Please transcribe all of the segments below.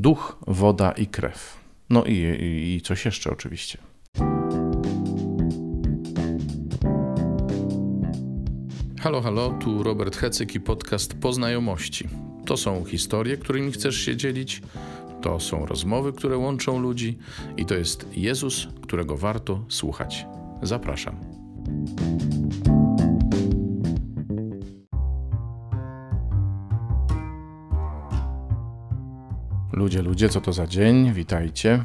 Duch, woda i krew. No i, i, i coś jeszcze oczywiście. Halo, halo, tu Robert Hecyk i podcast Poznajomości. To są historie, którymi chcesz się dzielić, to są rozmowy, które łączą ludzi i to jest Jezus, którego warto słuchać. Zapraszam. Ludzie, ludzie, co to za dzień? Witajcie.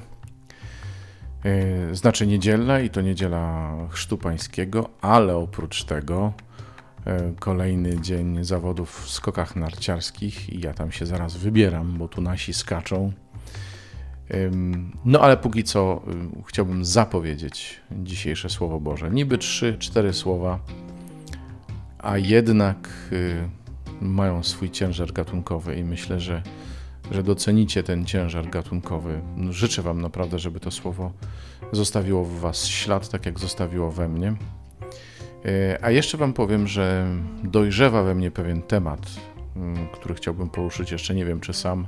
E, znaczy niedziela i to niedziela Chrztu Pańskiego, ale oprócz tego e, kolejny dzień zawodów w skokach narciarskich i ja tam się zaraz wybieram, bo tu nasi skaczą. No ale póki co chciałbym zapowiedzieć dzisiejsze Słowo Boże. Niby trzy, cztery słowa, a jednak y, mają swój ciężar gatunkowy i myślę, że że docenicie ten ciężar gatunkowy. No, życzę Wam naprawdę, żeby to słowo zostawiło w Was ślad, tak jak zostawiło we mnie. E, a jeszcze Wam powiem, że dojrzewa we mnie pewien temat, mm, który chciałbym poruszyć. Jeszcze nie wiem, czy sam,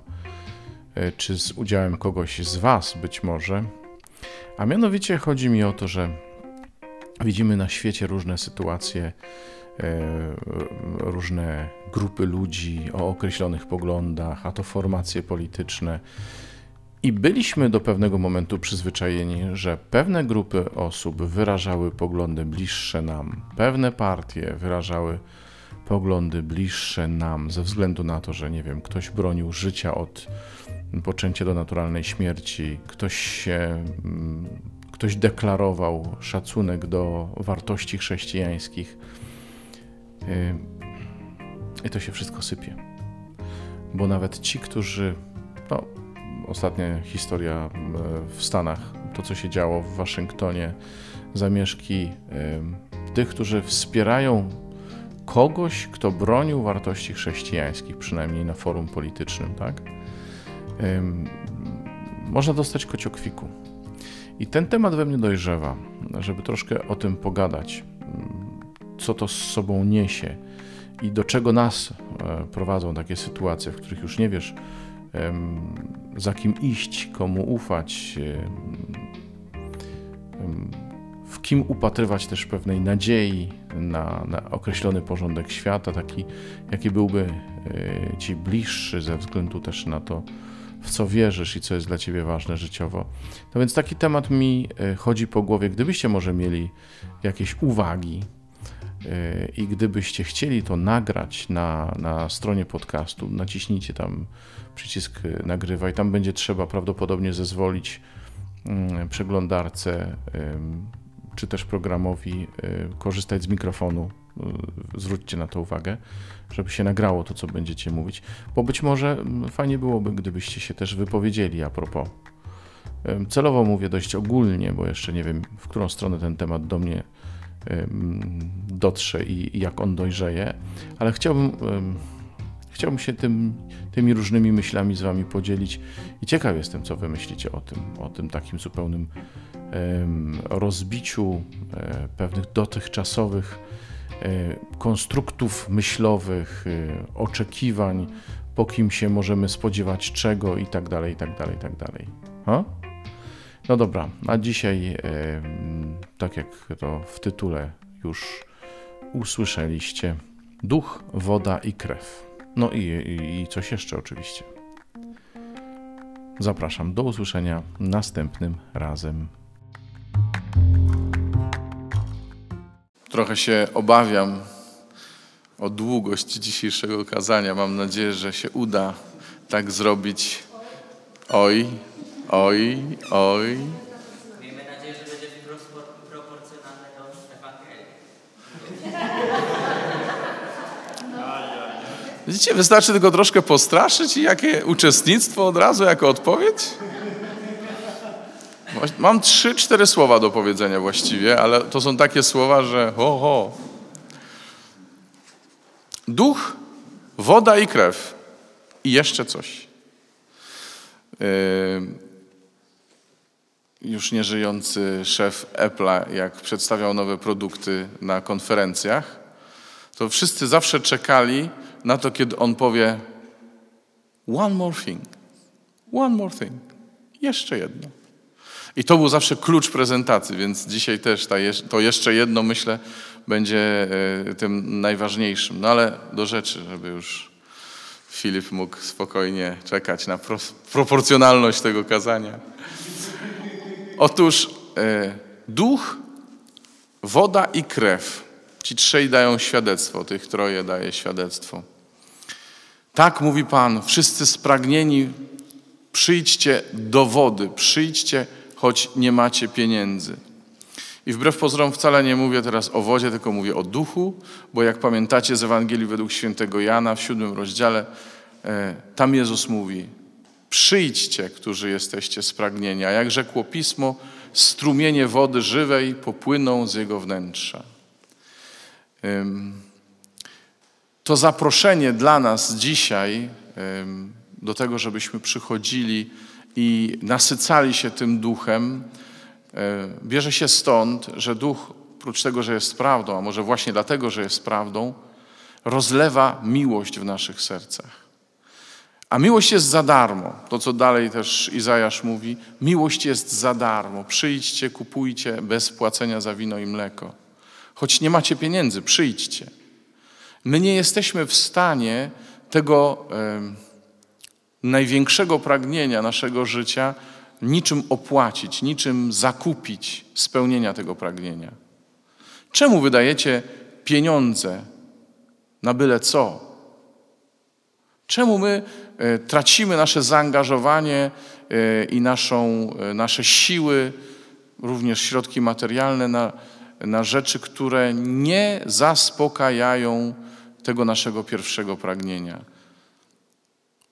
e, czy z udziałem kogoś z Was być może. A mianowicie chodzi mi o to, że widzimy na świecie różne sytuacje różne grupy ludzi o określonych poglądach, a to formacje polityczne. I byliśmy do pewnego momentu przyzwyczajeni, że pewne grupy osób wyrażały poglądy bliższe nam, pewne partie wyrażały poglądy bliższe nam ze względu na to, że nie wiem, ktoś bronił życia od poczęcia do naturalnej śmierci, ktoś się mm, ktoś deklarował szacunek do wartości chrześcijańskich i to się wszystko sypie. Bo nawet ci, którzy. No, ostatnia historia w Stanach, to co się działo w Waszyngtonie, zamieszki tych, którzy wspierają kogoś, kto bronił wartości chrześcijańskich, przynajmniej na forum politycznym, tak? Można dostać kociokwiku. I ten temat we mnie dojrzewa, żeby troszkę o tym pogadać co to z sobą niesie i do czego nas e, prowadzą takie sytuacje, w których już nie wiesz, za kim iść, komu ufać, w kim upatrywać też pewnej nadziei na, na, określony porządek świata, taki, jaki byłby e, ci bliższy ze względu też na to, w co wierzysz i co jest dla ciebie ważne życiowo. No więc taki temat mi e, chodzi po głowie. Gdybyście może mieli jakieś uwagi, i gdybyście chcieli to nagrać na, na stronie podcastu, naciśnijcie tam przycisk nagrywaj. Tam będzie trzeba prawdopodobnie zezwolić mm, przeglądarce czy też programowi y, korzystać z mikrofonu. Y, zwróćcie na to uwagę, żeby się nagrało to, co będziecie mówić, bo być może mm, fajnie byłoby, gdybyście się też wypowiedzieli a propos. Celowo mówię dość ogólnie, bo jeszcze nie wiem, w którą stronę ten temat do mnie dotrze i, jak on dojrzeje, ale chciałbym, chciałbym się tym, tymi różnymi myślami z Wami podzielić i ciekaw jestem, co Wy myślicie o tym, o tym takim zupełnym rozbiciu e, pewnych dotychczasowych e, konstruktów myślowych, e, oczekiwań, po kim się możemy spodziewać czego i tak dalej, i tak dalej, i tak dalej. Ha? No dobra, a dzisiaj, tak jak to w tytule już usłyszeliście, duch, woda i krew. No i, i, i coś jeszcze oczywiście. Zapraszam do usłyszenia następnym razem. Trochę się obawiam o długość dzisiejszego kazania. Mam nadzieję, że się uda tak zrobić. Oj, Oj, oj. Miejmy nadzieję, że będzie proporcjonalne do Ewangelii. Widzicie, wystarczy tylko troszkę postraszyć i jakie uczestnictwo od razu jako odpowiedź? Mam trzy, cztery słowa do powiedzenia właściwie, ale to są takie słowa, że ho, ho. Duch, woda i krew. I jeszcze coś. Yy, już nieżyjący szef Apple'a, jak przedstawiał nowe produkty na konferencjach, to wszyscy zawsze czekali na to, kiedy on powie one more thing, One more thing. Jeszcze jedno. I to był zawsze klucz prezentacji, więc dzisiaj też ta, to jeszcze jedno, myślę, będzie e, tym najważniejszym. No ale do rzeczy, żeby już Filip mógł spokojnie czekać na pro, proporcjonalność tego kazania. Otóż e, duch, woda i krew. Ci trzej dają świadectwo, tych troje daje świadectwo. Tak mówi Pan, wszyscy spragnieni, przyjdźcie do wody, przyjdźcie, choć nie macie pieniędzy. I wbrew pozorom wcale nie mówię teraz o wodzie, tylko mówię o duchu, bo jak pamiętacie z Ewangelii według świętego Jana w siódmym rozdziale, e, tam Jezus mówi: Przyjdźcie, którzy jesteście spragnieni, a jak rzekło pismo, strumienie wody żywej popłyną z jego wnętrza. To zaproszenie dla nas dzisiaj do tego, żebyśmy przychodzili i nasycali się tym duchem, e, bierze się stąd, że duch, prócz tego, że jest prawdą, a może właśnie dlatego, że jest prawdą, rozlewa miłość w naszych sercach. A miłość jest za darmo. To, co dalej też Izajasz mówi, miłość jest za darmo. Przyjdźcie, kupujcie bez płacenia za wino i mleko. Choć nie macie pieniędzy, przyjdźcie. My nie jesteśmy w stanie tego największego pragnienia naszego życia niczym opłacić, niczym zakupić spełnienia tego pragnienia. Czemu wydajecie pieniądze na byle co? Czemu my tracimy nasze zaangażowanie e, i naszą, e, nasze siły, również środki materialne na, na rzeczy, które nie zaspokajają tego naszego pierwszego pragnienia?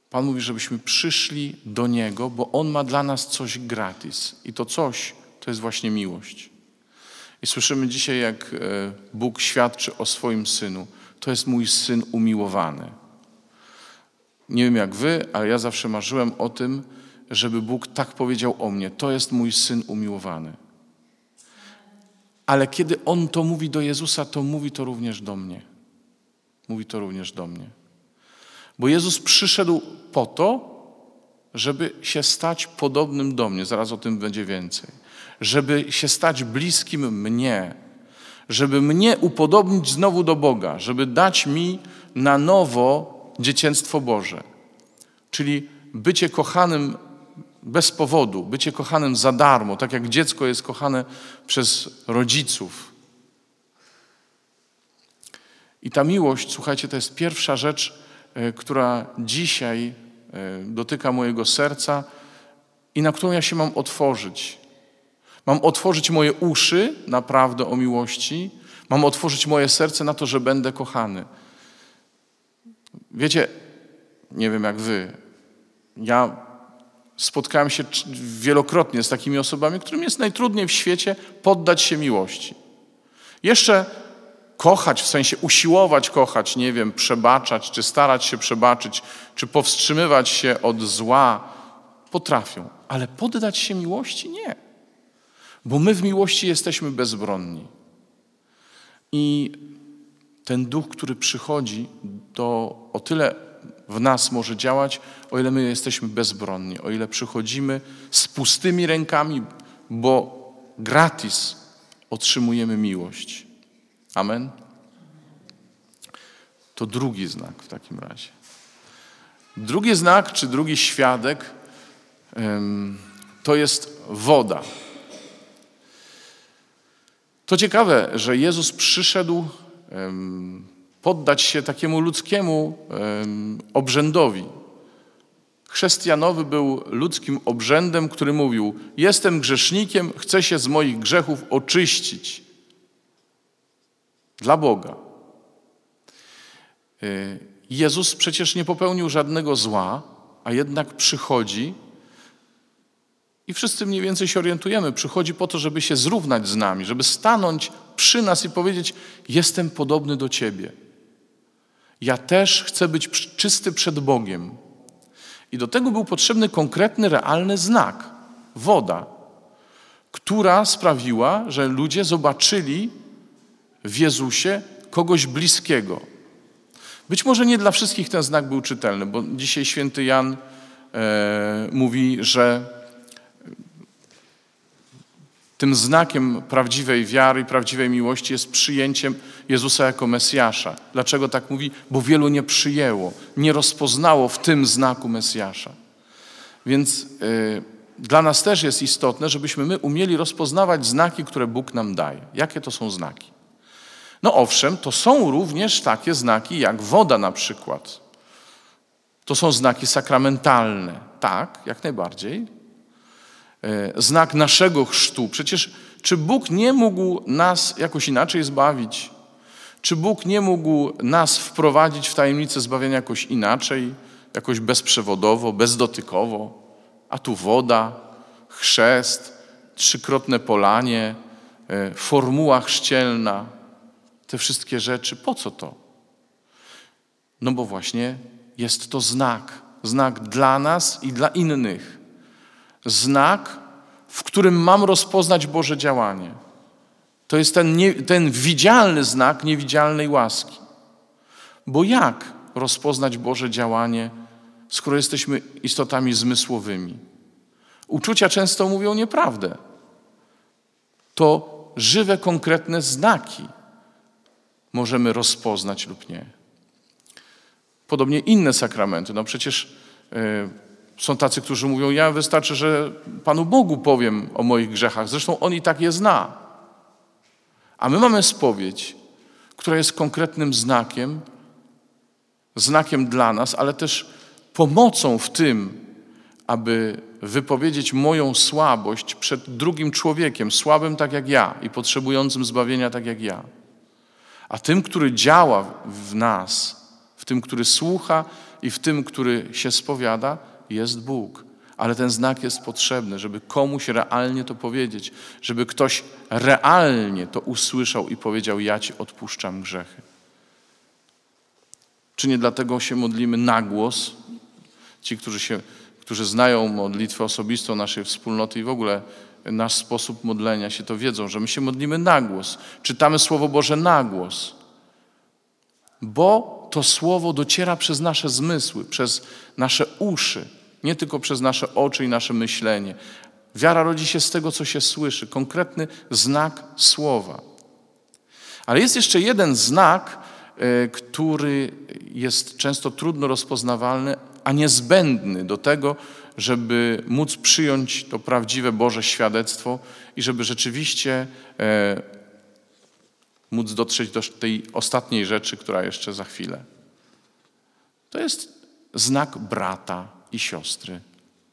Pan mówi, żebyśmy przyszli do Niego, bo On ma dla nas coś gratis. I to coś to jest właśnie miłość. I słyszymy dzisiaj, jak e, Bóg świadczy o swoim synu. To jest mój syn umiłowany. Nie wiem jak wy, ale ja zawsze marzyłem o tym, żeby Bóg tak powiedział o mnie. To jest mój syn umiłowany. Ale kiedy On to mówi do Jezusa, to mówi to również do mnie. Mówi to również do mnie. Bo Jezus przyszedł po to, żeby się stać podobnym do mnie, zaraz o tym będzie więcej, żeby się stać bliskim mnie, żeby mnie upodobnić znowu do Boga, żeby dać mi na nowo dzieciństwo Boże. Czyli bycie kochanym bez powodu, bycie kochanym za darmo, tak jak dziecko jest kochane przez rodziców. I ta miłość, słuchajcie, to jest pierwsza rzecz, E, która dzisiaj e, dotyka mojego serca i na którą ja się mam otworzyć. Mam otworzyć moje uszy na prawdę o miłości, mam otworzyć moje serce na to, że będę kochany. Wiecie, nie wiem jak wy, ja spotkałem się wielokrotnie z takimi osobami, którym jest najtrudniej w świecie poddać się miłości. Jeszcze kochać, w sensie usiłować kochać, nie wiem, przebaczać, czy starać się przebaczyć, czy powstrzymywać się od zła, potrafią. Ale poddać się miłości nie. Bo my w miłości jesteśmy bezbronni. I ten duch, który przychodzi, to o tyle w nas może działać, o ile my jesteśmy bezbronni, o ile przychodzimy z pustymi rękami, bo gratis otrzymujemy miłość. Amen? To drugi znak w takim razie. Drugi znak, czy drugi świadek, to jest woda. To ciekawe, że Jezus przyszedł poddać się takiemu ludzkiemu obrzędowi. Chrześcijanowy był ludzkim obrzędem, który mówił: Jestem grzesznikiem, chcę się z moich grzechów oczyścić dla Boga. Y, Jezus przecież nie popełnił żadnego zła, a jednak przychodzi i wszyscy mniej więcej się orientujemy. Przychodzi po to, żeby się zrównać z nami, żeby stanąć przy nas i powiedzieć: Jestem podobny do Ciebie. Ja też chcę być czysty przed Bogiem. I do tego był potrzebny konkretny, realny znak woda, która sprawiła, że ludzie zobaczyli w Jezusie kogoś bliskiego. Być może nie dla wszystkich ten znak był czytelny, bo dzisiaj święty Jan e, mówi, że tym znakiem prawdziwej wiary i prawdziwej miłości jest przyjęciem Jezusa jako Mesjasza. Dlaczego tak mówi? Bo wielu nie przyjęło, nie rozpoznało w tym znaku Mesjasza. Więc y, dla nas też jest istotne, żebyśmy my umieli rozpoznawać znaki, które Bóg nam daje. Jakie to są znaki? No owszem, to są również takie znaki jak woda na przykład. To są znaki sakramentalne. Tak, jak najbardziej. E, znak naszego chrztu. Przecież czy Bóg nie mógł nas jakoś inaczej zbawić? Czy Bóg nie mógł nas wprowadzić w tajemnicę zbawienia jakoś inaczej, jakoś bezprzewodowo, bezdotykowo? A tu woda, chrzest, trzykrotne polanie, e, formuła chrzcielna, te wszystkie rzeczy. Po co to? No bo właśnie jest to znak. Znak dla nas i dla innych. Znak, w którym mam rozpoznać Boże działanie. To jest ten, nie, ten widzialny znak niewidzialnej łaski. Bo jak rozpoznać Boże działanie, skoro jesteśmy istotami zmysłowymi? Uczucia często mówią nieprawdę. To żywe, konkretne znaki możemy rozpoznać lub nie. Podobnie inne sakramenty. No przecież y, są tacy, którzy mówią, ja wystarczy, że Panu Bogu powiem o moich grzechach. Zresztą On i tak je zna. A my mamy spowiedź, która jest konkretnym znakiem, znakiem dla nas, ale też pomocą w tym, aby wypowiedzieć moją słabość przed drugim człowiekiem, słabym tak jak ja i potrzebującym zbawienia tak jak ja. A tym, który działa w nas, w tym, który słucha i w tym, który się spowiada, jest Bóg. Ale ten znak jest potrzebny, żeby komuś realnie to powiedzieć, żeby ktoś realnie to usłyszał i powiedział: Ja ci odpuszczam grzechy. Czy nie dlatego się modlimy na głos? Ci, którzy, się, którzy znają modlitwę osobistą naszej wspólnoty i w ogóle nasz sposób modlenia się, to wiedzą, że my się modlimy na głos. Czytamy Słowo Boże na głos. Bo to Słowo dociera przez nasze zmysły, przez nasze uszy nie tylko przez nasze oczy i nasze myślenie. Wiara rodzi się z tego, co się słyszy, konkretny znak słowa. Ale jest jeszcze jeden znak, e, który jest często trudno rozpoznawalny, a niezbędny do tego, żeby móc przyjąć to prawdziwe Boże świadectwo i żeby rzeczywiście e, móc dotrzeć do tej ostatniej rzeczy, która jeszcze za chwilę. To jest znak brata i siostry,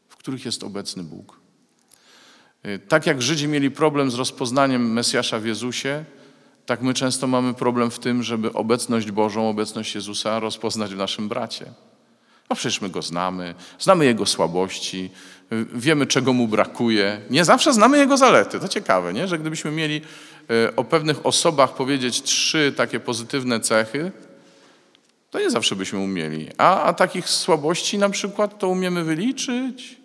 w których jest obecny Bóg. Y, tak jak Żydzi mieli problem z rozpoznaniem Mesjasza w Jezusie, tak my często mamy problem w tym, żeby obecność Bożą, obecność Jezusa rozpoznać w naszym bracie. No przecież my go znamy, znamy jego słabości, y, wiemy czego mu brakuje. Nie zawsze znamy jego zalety. To ciekawe, nie? że gdybyśmy mieli y, o pewnych osobach powiedzieć trzy takie pozytywne cechy, to nie zawsze byśmy umieli. A, a takich słabości na przykład to umiemy wyliczyć.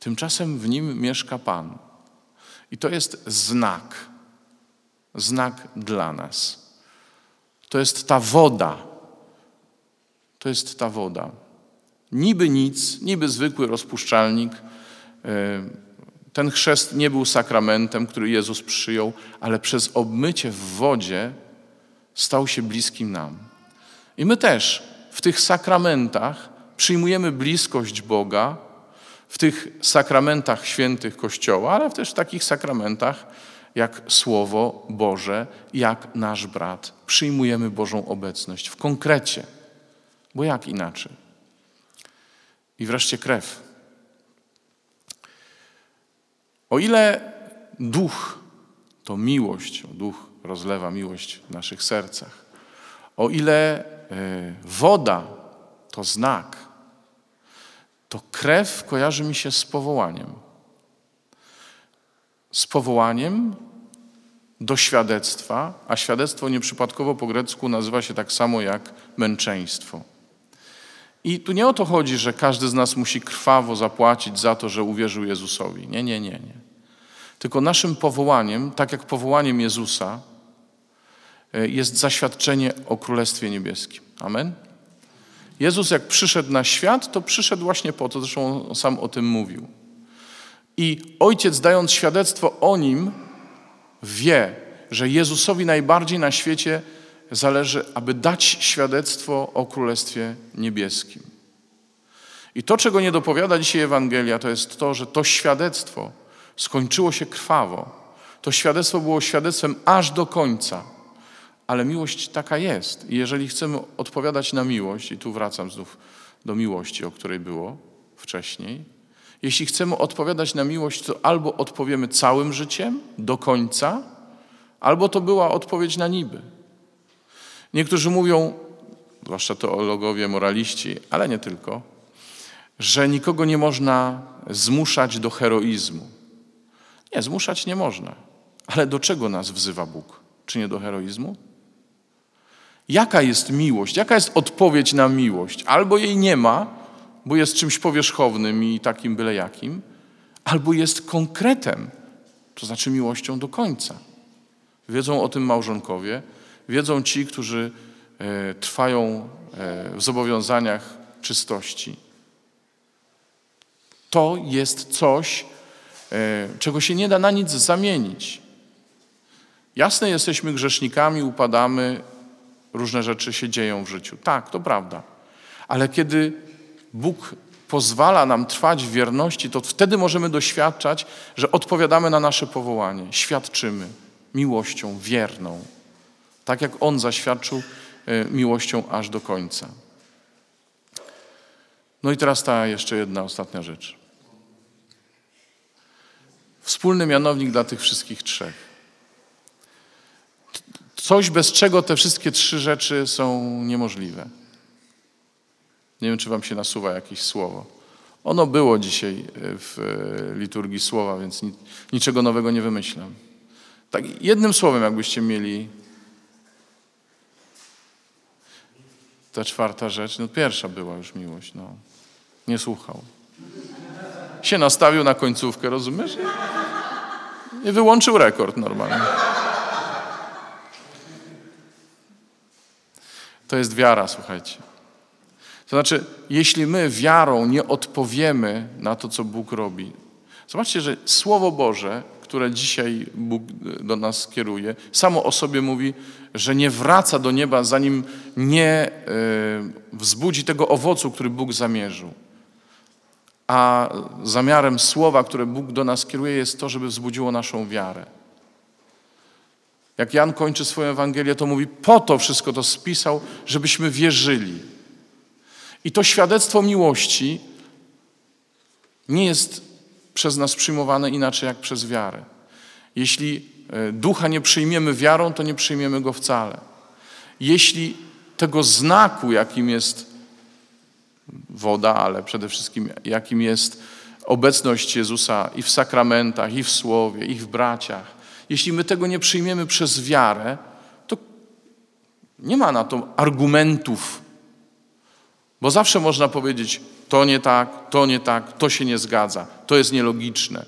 Tymczasem w nim mieszka Pan. I to jest znak. Znak dla nas. To jest ta woda. To jest ta woda. Niby nic, niby zwykły rozpuszczalnik. E, ten chrzest nie był sakramentem, który Jezus przyjął, ale przez obmycie w wodzie stał się bliskim nam. I my też w tych sakramentach przyjmujemy bliskość Boga, w tych sakramentach świętych Kościoła, ale też w takich sakramentach jak Słowo Boże, jak nasz brat. Przyjmujemy Bożą obecność w konkrecie, bo jak inaczej? I wreszcie krew. O ile duch to miłość, duch rozlewa miłość w naszych sercach. O ile e, woda to znak, to krew kojarzy mi się z powołaniem. Z powołaniem do świadectwa, a świadectwo nieprzypadkowo po grecku nazywa się tak samo jak męczeństwo. I tu nie o to chodzi, że każdy z nas musi krwawo zapłacić za to, że uwierzył Jezusowi. Nie, nie, nie, nie. Tylko naszym powołaniem, tak jak powołaniem Jezusa, jest zaświadczenie o Królestwie Niebieskim. Amen? Jezus, jak przyszedł na świat, to przyszedł właśnie po to, zresztą on sam o tym mówił. I ojciec, dając świadectwo o nim, wie, że Jezusowi najbardziej na świecie zależy, aby dać świadectwo o Królestwie Niebieskim. I to, czego nie dopowiada dzisiaj Ewangelia, to jest to, że to świadectwo skończyło się krwawo. To świadectwo było świadectwem aż do końca. Ale miłość taka jest. I jeżeli chcemy odpowiadać na miłość, i tu wracam znów do miłości, o której było wcześniej, jeśli chcemy odpowiadać na miłość, to albo odpowiemy całym życiem do końca, albo to była odpowiedź na niby. Niektórzy mówią, zwłaszcza teologowie, moraliści, ale nie tylko, że nikogo nie można zmuszać do heroizmu. Nie, zmuszać nie można. Ale do czego nas wzywa Bóg? Czy nie do heroizmu? Jaka jest miłość? Jaka jest odpowiedź na miłość? Albo jej nie ma, bo jest czymś powierzchownym i takim byle jakim, albo jest konkretem, to znaczy miłością do końca. Wiedzą o tym małżonkowie, wiedzą ci, którzy e, trwają e, w zobowiązaniach czystości. To jest coś, e, czego się nie da na nic zamienić. Jasne, jesteśmy grzesznikami, upadamy, różne rzeczy się dzieją w życiu. Tak, to prawda. Ale kiedy Bóg pozwala nam trwać w wierności, to wtedy możemy doświadczać, że odpowiadamy na nasze powołanie, świadczymy miłością wierną, tak jak On zaświadczył e, miłością aż do końca. No i teraz ta jeszcze jedna ostatnia rzecz. Wspólny mianownik dla tych wszystkich trzech. Coś, bez czego te wszystkie trzy rzeczy są niemożliwe. Nie wiem, czy wam się nasuwa jakieś słowo. Ono było dzisiaj e, w e, liturgii słowa, więc niczego nowego nie wymyślam. Tak jednym słowem, jakbyście mieli ta czwarta rzecz, no pierwsza była już miłość, no. Nie słuchał. Się nastawił na końcówkę, rozumiesz? I wyłączył rekord normalnie. To jest wiara, słuchajcie. To znaczy, jeśli my wiarą nie odpowiemy na to, co Bóg robi, zobaczcie, że Słowo Boże, które dzisiaj Bóg do nas kieruje, samo o sobie mówi, że nie wraca do nieba, zanim nie e, wzbudzi tego owocu, który Bóg zamierzył. A zamiarem słowa, które Bóg do nas kieruje, jest to, żeby wzbudziło naszą wiarę. Jak Jan kończy swoją Ewangelię, to mówi: Po to wszystko to spisał, żebyśmy wierzyli. I to świadectwo miłości nie jest przez nas przyjmowane inaczej jak przez wiarę. Jeśli e, ducha nie przyjmiemy wiarą, to nie przyjmiemy go wcale. Jeśli tego znaku, jakim jest woda, ale przede wszystkim jakim jest obecność Jezusa i w sakramentach, i w słowie, i w braciach, jeśli my tego nie przyjmiemy przez wiarę, to nie ma na to argumentów bo zawsze można powiedzieć, to nie tak, to nie tak, to się nie zgadza, to jest nielogiczne.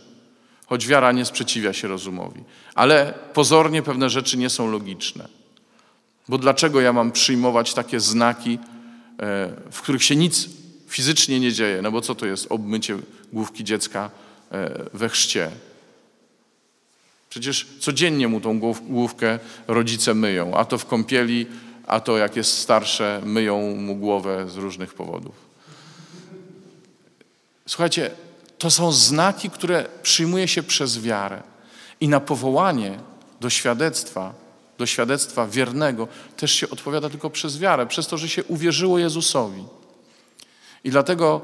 Choć wiara nie sprzeciwia się rozumowi. Ale pozornie pewne rzeczy nie są logiczne. Bo dlaczego ja mam przyjmować takie znaki, e, w których się nic fizycznie nie dzieje? No bo co to jest obmycie główki dziecka e, we chrzcie? Przecież codziennie mu tą główkę rodzice myją, a to w kąpieli, a to jak jest starsze, myją mu głowę z różnych powodów. Słuchajcie, to są znaki, które przyjmuje się przez wiarę. I na powołanie do świadectwa, do świadectwa wiernego, też się odpowiada tylko przez wiarę, przez to, że się uwierzyło Jezusowi. I dlatego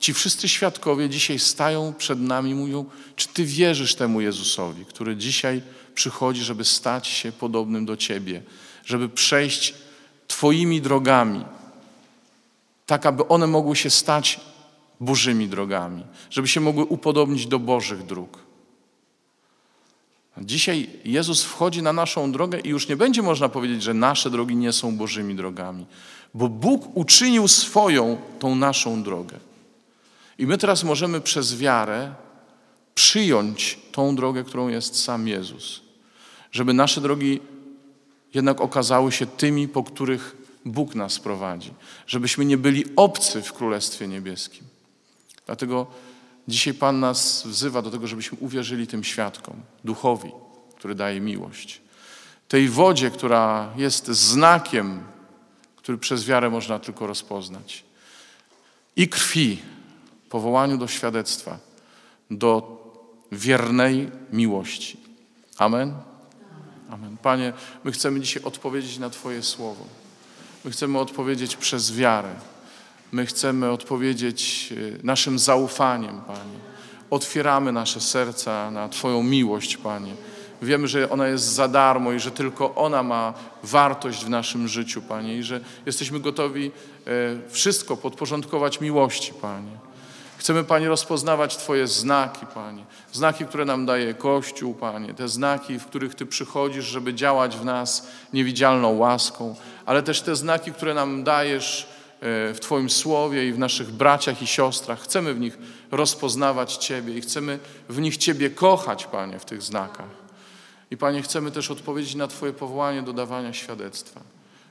ci wszyscy świadkowie dzisiaj stają przed nami i mówią, czy Ty wierzysz temu Jezusowi, który dzisiaj przychodzi, żeby stać się podobnym do Ciebie, żeby przejść Twoimi drogami, tak aby one mogły się stać Bożymi drogami, żeby się mogły upodobnić do Bożych dróg. Dzisiaj Jezus wchodzi na naszą drogę i już nie będzie można powiedzieć, że nasze drogi nie są Bożymi drogami, bo Bóg uczynił swoją tą naszą drogę. I my teraz możemy przez wiarę przyjąć tą drogę, którą jest sam Jezus, żeby nasze drogi jednak okazały się tymi, po których Bóg nas prowadzi, żebyśmy nie byli obcy w Królestwie Niebieskim. Dlatego dzisiaj Pan nas wzywa do tego, żebyśmy uwierzyli tym świadkom, duchowi, który daje miłość. Tej wodzie, która jest znakiem, który przez wiarę można tylko rozpoznać. I krwi, powołaniu do świadectwa, do wiernej miłości. Amen. Amen. Panie, my chcemy dzisiaj odpowiedzieć na Twoje słowo. My chcemy odpowiedzieć przez wiarę. My chcemy odpowiedzieć y, naszym zaufaniem, Panie. Otwieramy nasze serca na Twoją miłość, Panie. Wiemy, że ona jest za darmo i że tylko ona ma wartość w naszym życiu, Panie, i że jesteśmy gotowi e, wszystko podporządkować miłości, Panie. Chcemy, Panie, rozpoznawać Twoje znaki, Panie. Znaki, które nam daje Kościół, Panie. Te znaki, w których Ty przychodzisz, żeby działać w nas niewidzialną łaską, ale też te znaki, które nam dajesz e, w Twoim słowie i w naszych braciach i siostrach. Chcemy w nich rozpoznawać Ciebie i chcemy w nich Ciebie kochać, Panie, w tych znakach. I Panie, chcemy też odpowiedzieć na Twoje powołanie do dawania świadectwa.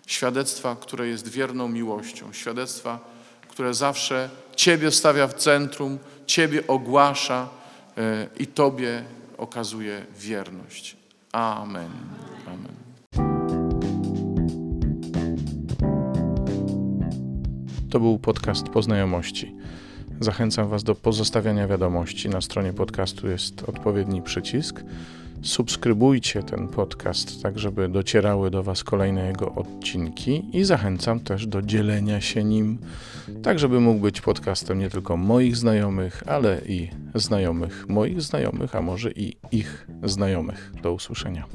Świadectwa, które jest wierną miłością. Świadectwa, które zawsze Ciebie stawia w centrum, Ciebie ogłasza e, i Tobie okazuje wierność. Amen. Amen. To był podcast Poznajomości. Zachęcam Was do pozostawiania wiadomości. Na stronie podcastu jest odpowiedni przycisk. Subskrybujcie ten podcast, tak żeby docierały do Was kolejne jego odcinki i zachęcam też do dzielenia się nim, tak żeby mógł być podcastem nie tylko moich znajomych, ale i znajomych moich znajomych, a może i ich znajomych. Do usłyszenia.